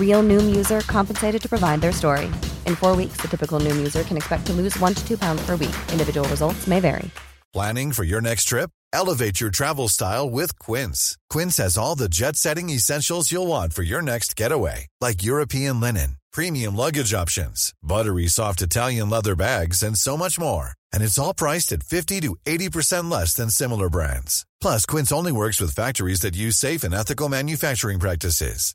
Real Noom user compensated to provide their story. In four weeks, the typical Noom user can expect to lose one to two pounds per week. Individual results may vary. Planning for your next trip? Elevate your travel style with Quince. Quince has all the jet setting essentials you'll want for your next getaway, like European linen, premium luggage options, buttery soft Italian leather bags, and so much more. And it's all priced at 50 to 80% less than similar brands. Plus, Quince only works with factories that use safe and ethical manufacturing practices.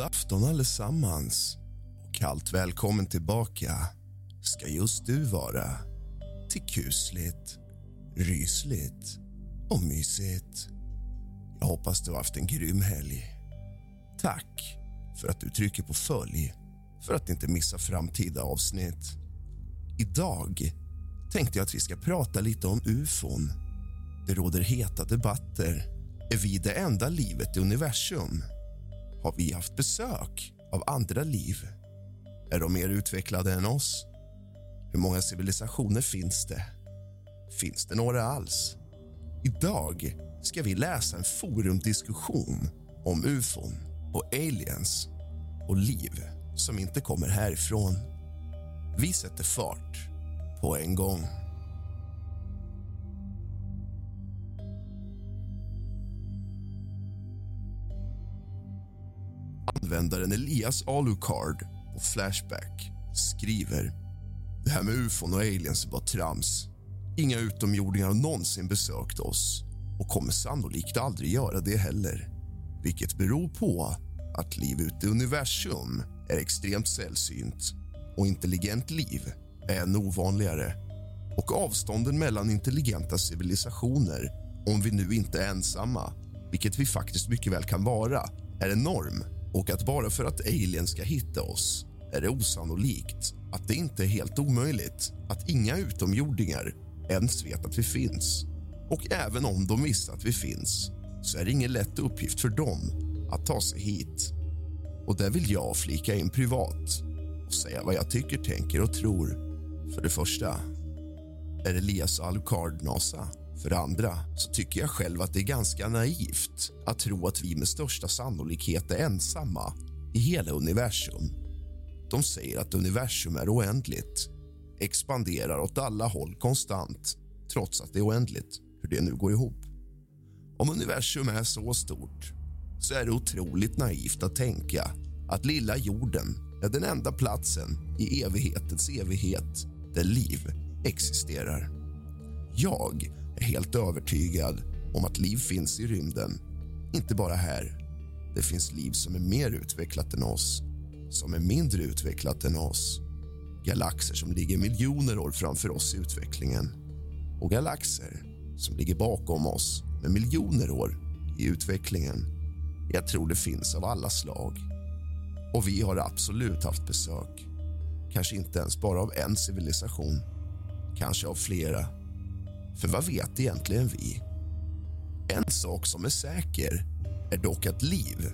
God afton allesammans och kallt välkommen tillbaka ska just du vara till kusligt, rysligt och mysigt. Jag hoppas du har haft en grym helg. Tack för att du trycker på följ för att inte missa framtida avsnitt. Idag tänkte jag att vi ska prata lite om ufon. Det råder heta debatter. Är vi det enda livet i universum? Har vi haft besök av andra liv? Är de mer utvecklade än oss? Hur många civilisationer finns det? Finns det några alls? Idag ska vi läsa en forumdiskussion om ufon och aliens och liv som inte kommer härifrån. Vi sätter fart på en gång. Användaren Elias Alucard på Flashback skriver Det här med ufon och aliens är bara trams. Inga utomjordingar har någonsin besökt oss och kommer sannolikt aldrig göra det heller. Vilket beror på att liv ute i universum är extremt sällsynt och intelligent liv är ännu ovanligare. Och avstånden mellan intelligenta civilisationer, om vi nu inte är ensamma, vilket vi faktiskt mycket väl kan vara, är enorm. Och att bara för att aliens ska hitta oss är det osannolikt att det inte är helt omöjligt att inga utomjordingar ens vet att vi finns. Och även om de visste att vi finns så är det ingen lätt uppgift för dem att ta sig hit. Och där vill jag flika in privat och säga vad jag tycker, tänker och tror. För det första är Elias Alucard NASA. För det andra så tycker jag själv att det är ganska naivt att tro att vi med största sannolikhet är ensamma i hela universum. De säger att universum är oändligt, expanderar åt alla håll konstant trots att det är oändligt. Hur det nu går ihop. Om universum är så stort så är det otroligt naivt att tänka att lilla jorden är den enda platsen i evighetens evighet där liv existerar. Jag är helt övertygad om att liv finns i rymden, inte bara här. Det finns liv som är mer utvecklat än oss, som är mindre utvecklat än oss. Galaxer som ligger miljoner år framför oss i utvecklingen och galaxer som ligger bakom oss med miljoner år i utvecklingen. Jag tror det finns av alla slag. Och vi har absolut haft besök. Kanske inte ens bara av en civilisation, kanske av flera. För vad vet egentligen vi? En sak som är säker är dock att liv,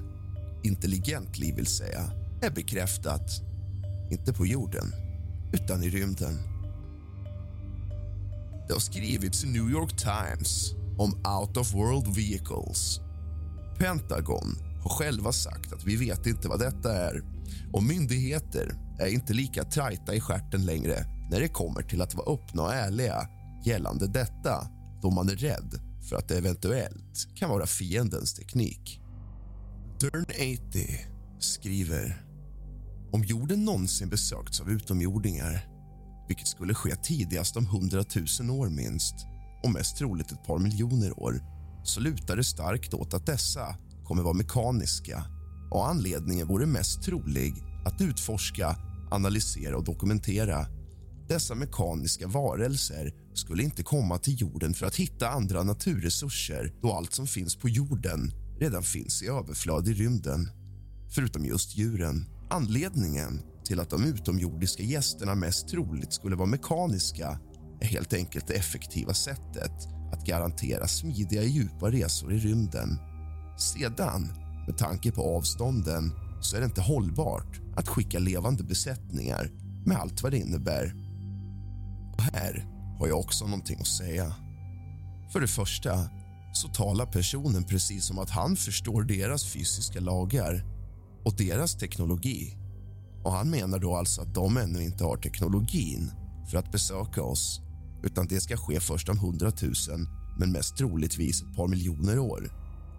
intelligent liv vill säga, är bekräftat. Inte på jorden, utan i rymden. Det har skrivits i New York Times om out of world vehicles. Pentagon har själva sagt att vi vet inte vad detta är och myndigheter är inte lika trajta i skärten längre när det kommer till att vara öppna och ärliga gällande detta då man är rädd för att det eventuellt kan vara fiendens teknik. Dern80 skriver om jorden någonsin besökts av utomjordingar vilket skulle ske tidigast om 100 000 år minst och mest troligt ett par miljoner år så lutar det starkt åt att dessa kommer vara mekaniska och anledningen vore mest trolig att utforska, analysera och dokumentera. Dessa mekaniska varelser skulle inte komma till jorden för att hitta andra naturresurser då allt som finns på jorden redan finns i överflöd i rymden. Förutom just djuren. Anledningen till att de utomjordiska gästerna mest troligt skulle vara mekaniska är helt enkelt det effektiva sättet att garantera smidiga djupa resor i rymden. Sedan, med tanke på avstånden så är det inte hållbart att skicka levande besättningar med allt vad det innebär. Här har jag också någonting att säga. För det första så talar personen precis som att han förstår deras fysiska lagar och deras teknologi. Och Han menar då alltså att de ännu inte har teknologin för att besöka oss utan det ska ske först om 100 000, men mest troligtvis ett par miljoner år.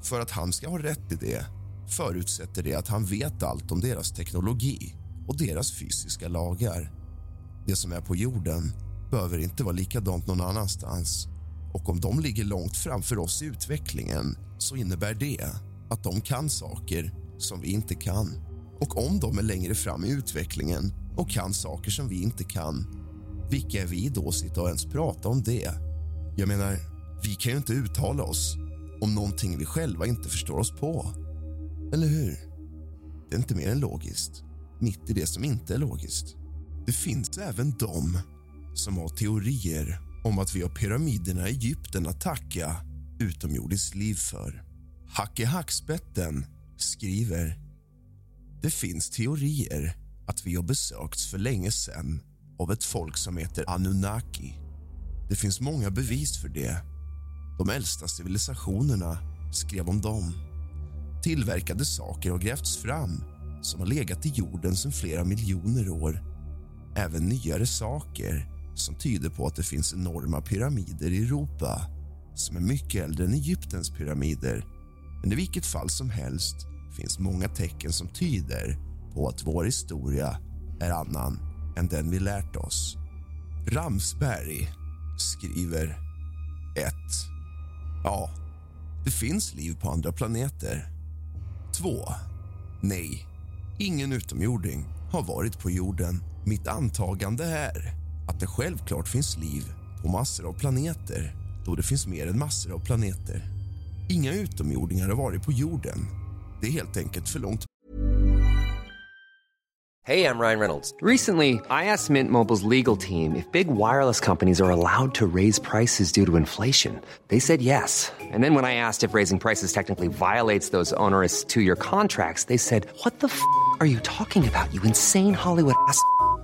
För att han ska ha rätt i det förutsätter det att han vet allt om deras teknologi och deras fysiska lagar. Det som är på jorden behöver inte vara likadant någon annanstans. Och om de ligger långt framför oss i utvecklingen så innebär det att de kan saker som vi inte kan. Och om de är längre fram i utvecklingen och kan saker som vi inte kan vilka är vi då att sitta och ens prata om det? Jag menar, vi kan ju inte uttala oss om någonting vi själva inte förstår oss på. Eller hur? Det är inte mer än logiskt, mitt i det som inte är logiskt. Det finns även de som har teorier om att vi har pyramiderna i Egypten att tacka utomjordiskt liv för. Hacke Hackspetten skriver Det finns teorier att vi har besökts för länge sedan av ett folk som heter Anunnaki. Det finns många bevis för det. De äldsta civilisationerna skrev om dem. Tillverkade saker har grävts fram som har legat i jorden sedan flera miljoner år. Även nyare saker som tyder på att det finns enorma pyramider i Europa som är mycket äldre än Egyptens pyramider. Men i vilket fall som helst finns många tecken som tyder på att vår historia är annan än den vi lärt oss. Ramsberg skriver 1. Ja, det finns liv på andra planeter. 2. Nej, ingen utomjording har varit på jorden. Mitt antagande är att det självklart finns liv på massor av planeter då det finns mer än massor av planeter. Inga utomjordingar har varit på jorden. Det är helt enkelt för långt Hej, jag heter Ryan Reynolds. Recently, I asked Mint Mobile's legal team if big wireless companies are allowed to raise prices due to inflation. They said yes. And then when I asked if raising prices technically violates those onerous two year contracts, they said, What the f are you talking about, you insane Hollywood ass?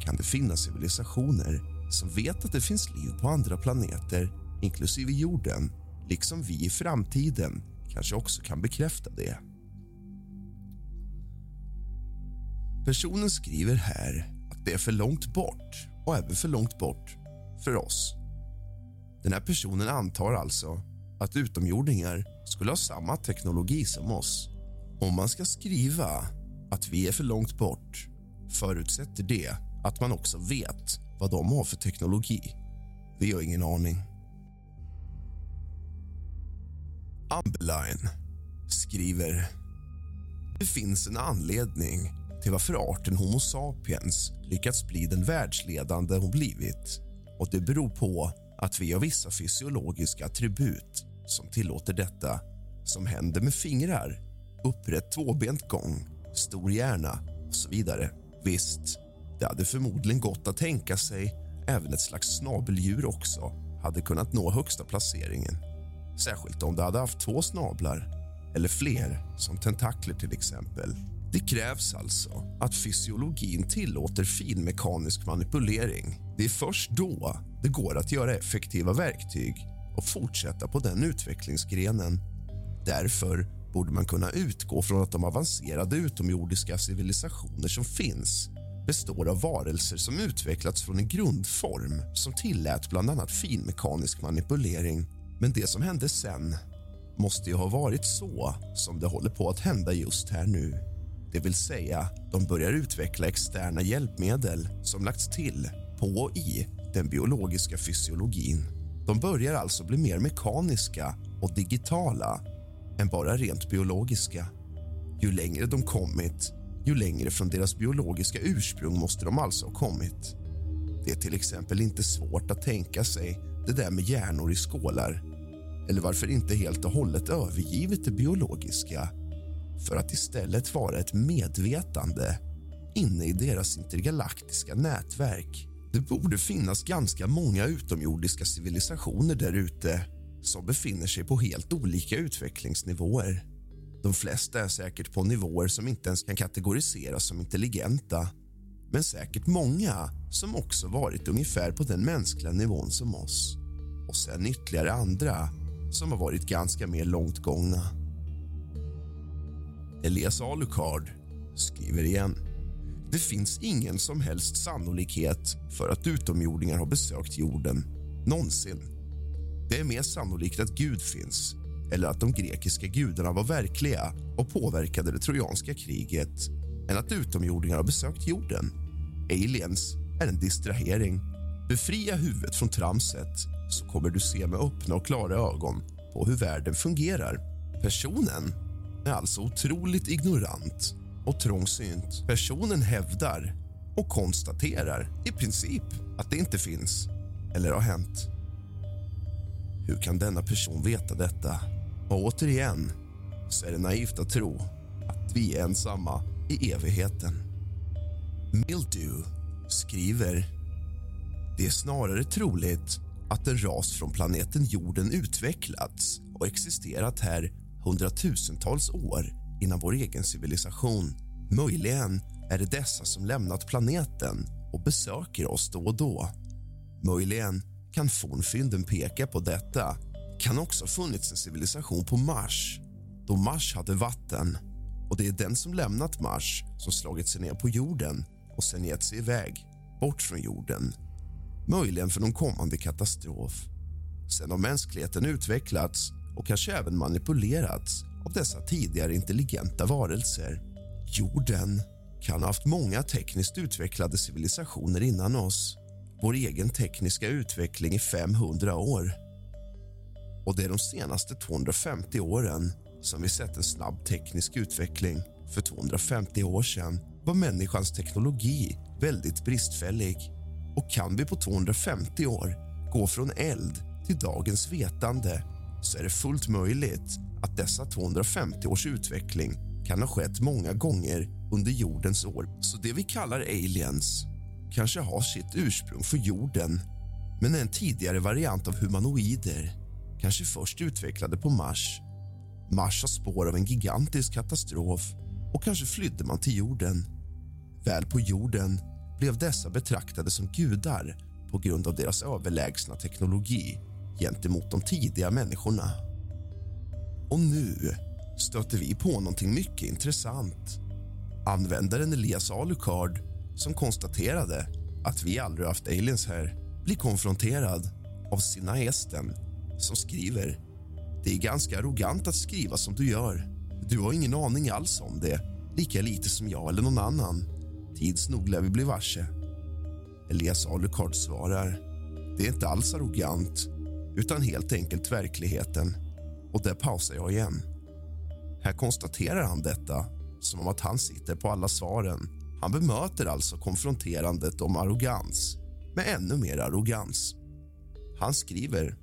kan det finnas civilisationer som vet att det finns liv på andra planeter, inklusive jorden liksom vi i framtiden kanske också kan bekräfta det. Personen skriver här att det är för långt bort och även för långt bort för oss. Den här personen antar alltså att utomjordingar skulle ha samma teknologi som oss. Om man ska skriva att vi är för långt bort förutsätter det att man också vet vad de har för teknologi. Vi har ingen aning. Amberline skriver... Det finns en anledning till varför arten Homo sapiens lyckats bli den världsledande hon blivit. Och Det beror på att vi har vissa fysiologiska attribut som tillåter detta som händer med fingrar, upprätt tvåbent gång, stor hjärna och så vidare. Visst, det hade förmodligen gått att tänka sig även ett slags snabeldjur också hade kunnat nå högsta placeringen. Särskilt om det hade haft två snablar, eller fler, som tentakler till exempel. Det krävs alltså att fysiologin tillåter finmekanisk manipulering. Det är först då det går att göra effektiva verktyg och fortsätta på den utvecklingsgrenen. Därför borde man kunna utgå från att de avancerade utomjordiska civilisationer som finns består av varelser som utvecklats från en grundform som tillät bland annat finmekanisk manipulering. Men det som hände sen måste ju ha varit så som det håller på att hända just här nu. Det vill säga, de börjar utveckla externa hjälpmedel som lagts till på och i den biologiska fysiologin. De börjar alltså bli mer mekaniska och digitala än bara rent biologiska. Ju längre de kommit, ju längre från deras biologiska ursprung måste de alltså ha kommit. Det är till exempel inte svårt att tänka sig det där med hjärnor i skålar eller varför inte helt och hållet övergivet det biologiska för att istället vara ett medvetande inne i deras intergalaktiska nätverk. Det borde finnas ganska många utomjordiska civilisationer där ute som befinner sig på helt olika utvecklingsnivåer. De flesta är säkert på nivåer som inte ens kan kategoriseras som intelligenta men säkert många som också varit ungefär på den mänskliga nivån som oss och sen ytterligare andra som har varit ganska mer långt gångna. Elias Alucard skriver igen. Det finns ingen som helst sannolikhet för att utomjordingar har besökt jorden, någonsin. Det är mer sannolikt att Gud finns eller att de grekiska gudarna var verkliga och påverkade det trojanska kriget än att utomjordingar har besökt jorden. Aliens är en distrahering. Befria huvudet från tramset så kommer du se med öppna och klara ögon på hur världen fungerar. Personen är alltså otroligt ignorant och trångsynt. Personen hävdar och konstaterar i princip att det inte finns eller har hänt. Hur kan denna person veta detta? Och återigen så är det naivt att tro att vi är ensamma i evigheten. Mildew skriver det är snarare troligt att en ras från planeten jorden utvecklats och existerat här hundratusentals år innan vår egen civilisation. Möjligen är det dessa som lämnat planeten och besöker oss då och då. Möjligen kan fornfynden peka på detta kan också ha funnits en civilisation på Mars då Mars hade vatten och det är den som lämnat Mars som slagit sig ner på jorden och sen gett sig iväg, bort från jorden. Möjligen för någon kommande katastrof. Sen har mänskligheten utvecklats och kanske även manipulerats av dessa tidigare intelligenta varelser. Jorden kan ha haft många tekniskt utvecklade civilisationer innan oss. Vår egen tekniska utveckling i 500 år. Och det är de senaste 250 åren som vi sett en snabb teknisk utveckling. För 250 år sedan var människans teknologi väldigt bristfällig. Och kan vi på 250 år gå från eld till dagens vetande så är det fullt möjligt att dessa 250 års utveckling kan ha skett många gånger under jordens år. Så det vi kallar aliens kanske har sitt ursprung för jorden men är en tidigare variant av humanoider, kanske först utvecklade på Mars. Mars har spår av en gigantisk katastrof och kanske flydde man till jorden. Väl på jorden blev dessa betraktade som gudar på grund av deras överlägsna teknologi gentemot de tidiga människorna. Och nu stöter vi på någonting mycket intressant. Användaren Elias Alucard, som konstaterade att vi aldrig haft aliens här blir konfronterad av Sinaesten som skriver Det är ganska arrogant att skriva som du gör. Du har ingen aning alls om det, lika lite som jag eller någon annan. Tids nog lär vi bli varse. Elias Alucard svarar. Det är inte alls arrogant, utan helt enkelt verkligheten. Och där pausar jag igen. Här konstaterar han detta som om att han sitter på alla svaren. Han bemöter alltså konfronterandet om arrogans med ännu mer arrogans. Han skriver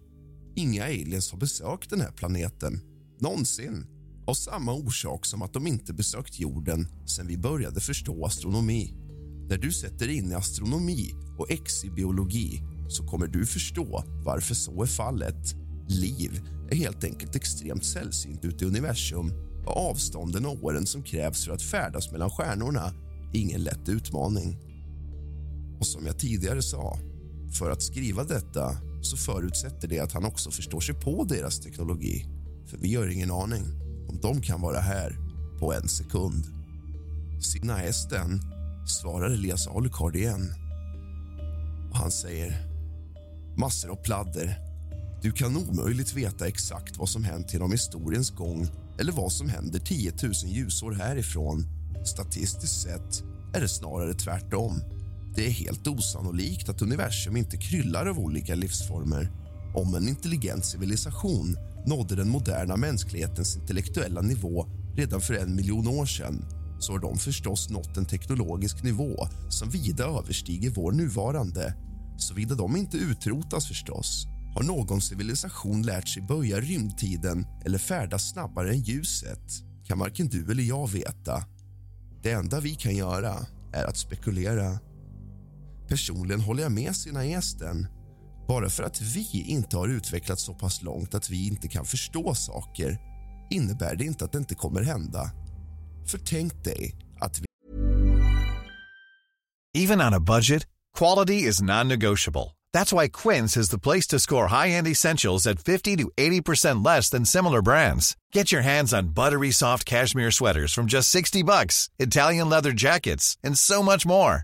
inga aliens har besökt den här planeten någonsin av samma orsak som att de inte besökt jorden sen vi började förstå astronomi. När du sätter in i astronomi och exibiologi så kommer du förstå varför så är fallet. Liv är helt enkelt extremt sällsynt ute i universum och avstånden och åren som krävs för att färdas mellan stjärnorna är ingen lätt utmaning. Och som jag tidigare sa, för att skriva detta så förutsätter det att han också förstår sig på deras teknologi. För vi har ingen aning om de kan vara här på en sekund. Sina hästen svarar Elias Alucard igen. Och han säger massor av pladder. Du kan omöjligt veta exakt vad som hänt genom historiens gång eller vad som händer 10 000 ljusår härifrån. Statistiskt sett är det snarare tvärtom. Det är helt osannolikt att universum inte kryllar av olika livsformer. Om en intelligent civilisation nådde den moderna mänsklighetens intellektuella nivå redan för en miljon år sedan så har de förstås nått en teknologisk nivå som vida överstiger vår nuvarande såvida de inte utrotas förstås. Har någon civilisation lärt sig böja rymdtiden eller färdas snabbare än ljuset kan varken du eller jag veta. Det enda vi kan göra är att spekulera. Personligen håller jag med sina gästen. Bara för att vi inte har utvecklats så pass långt att vi inte kan förstå saker innebär det inte att det inte kommer hända. För tänk dig att vi... Even on a budget, quality is non-negotiable. That's why Quince is the place to score high-end essentials at 50 to 80% less than similar brands. Get your hands on buttery soft cashmere sweaters from just 60 bucks, Italian leather jackets, and so much more.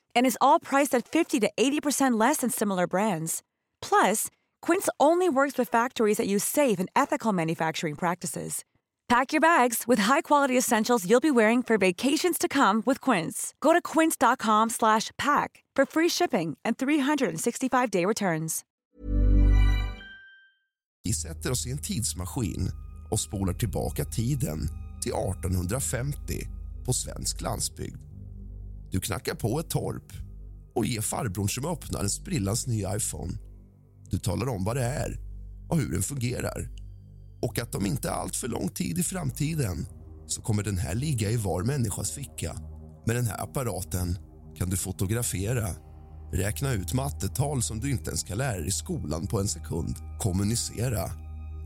And is all priced at 50 to 80% less than similar brands. Plus, Quince only works with factories that use safe and ethical manufacturing practices. Pack your bags with high-quality essentials you'll be wearing for vacations to come with Quince. Go to quince.com slash pack for free shipping and 365-day returns. Vi sätter oss i en tidsmaskin och spolar tillbaka tiden till 1850 på svensk landsbygd. Du knackar på ett torp och ger farbrorn som öppnar en sprillans ny Iphone. Du talar om vad det är och hur den fungerar och att om inte allt för lång tid i framtiden så kommer den här ligga i var människas ficka. Med den här apparaten kan du fotografera, räkna ut mattetal som du inte ens kan lära dig i skolan på en sekund, kommunicera,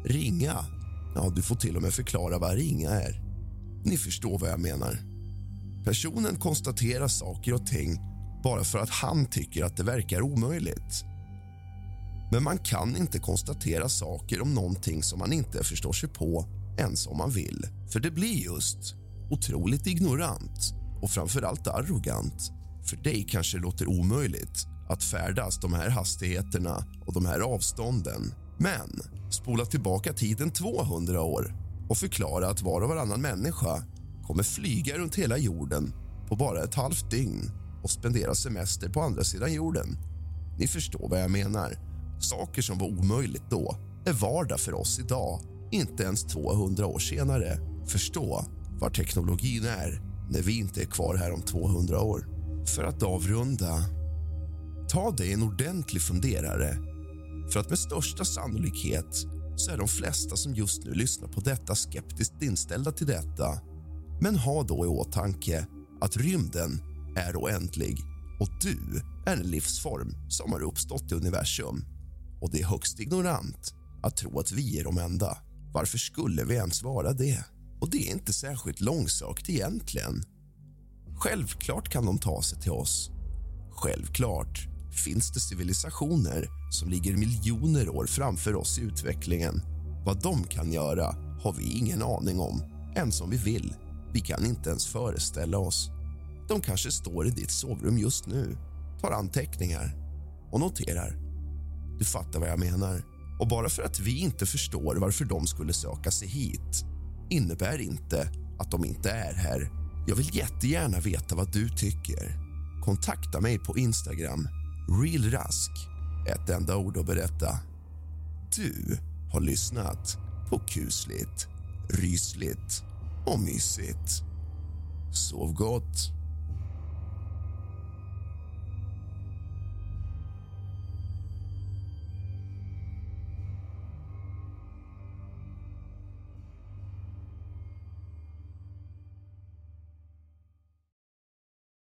ringa. Ja, du får till och med förklara vad ringa är. Ni förstår vad jag menar. Personen konstaterar saker och ting bara för att han tycker att det verkar omöjligt. Men man kan inte konstatera saker om någonting som man inte förstår sig på ens om man vill. För det blir just otroligt ignorant och framförallt arrogant. För dig kanske det låter omöjligt att färdas de här hastigheterna och de här avstånden. Men spola tillbaka tiden 200 år och förklara att var och varannan människa kommer flyga runt hela jorden på bara ett halvt dygn och spendera semester på andra sidan jorden. Ni förstår vad jag menar. Saker som var omöjligt då är vardag för oss idag, inte ens 200 år senare. Förstå var teknologin är när vi inte är kvar här om 200 år. För att avrunda, ta dig en ordentlig funderare. För att med största sannolikhet så är de flesta som just nu lyssnar på detta skeptiskt inställda till detta. Men ha då i åtanke att rymden är oändlig och du är en livsform som har uppstått i universum och det är högst ignorant att tro att vi är de enda. Varför skulle vi ens vara det? Och det är inte särskilt långsökt egentligen. Självklart kan de ta sig till oss. Självklart finns det civilisationer som ligger miljoner år framför oss i utvecklingen. Vad de kan göra har vi ingen aning om, ens om vi vill. Vi kan inte ens föreställa oss. De kanske står i ditt sovrum just nu, tar anteckningar och noterar. Du fattar vad jag menar. Och bara för att vi inte förstår varför de skulle söka sig hit innebär inte att de inte är här. Jag vill jättegärna veta vad du tycker. Kontakta mig på Instagram, realrask. Ett enda ord att berätta. Du har lyssnat på kusligt, rysligt och mysigt. Sov gott.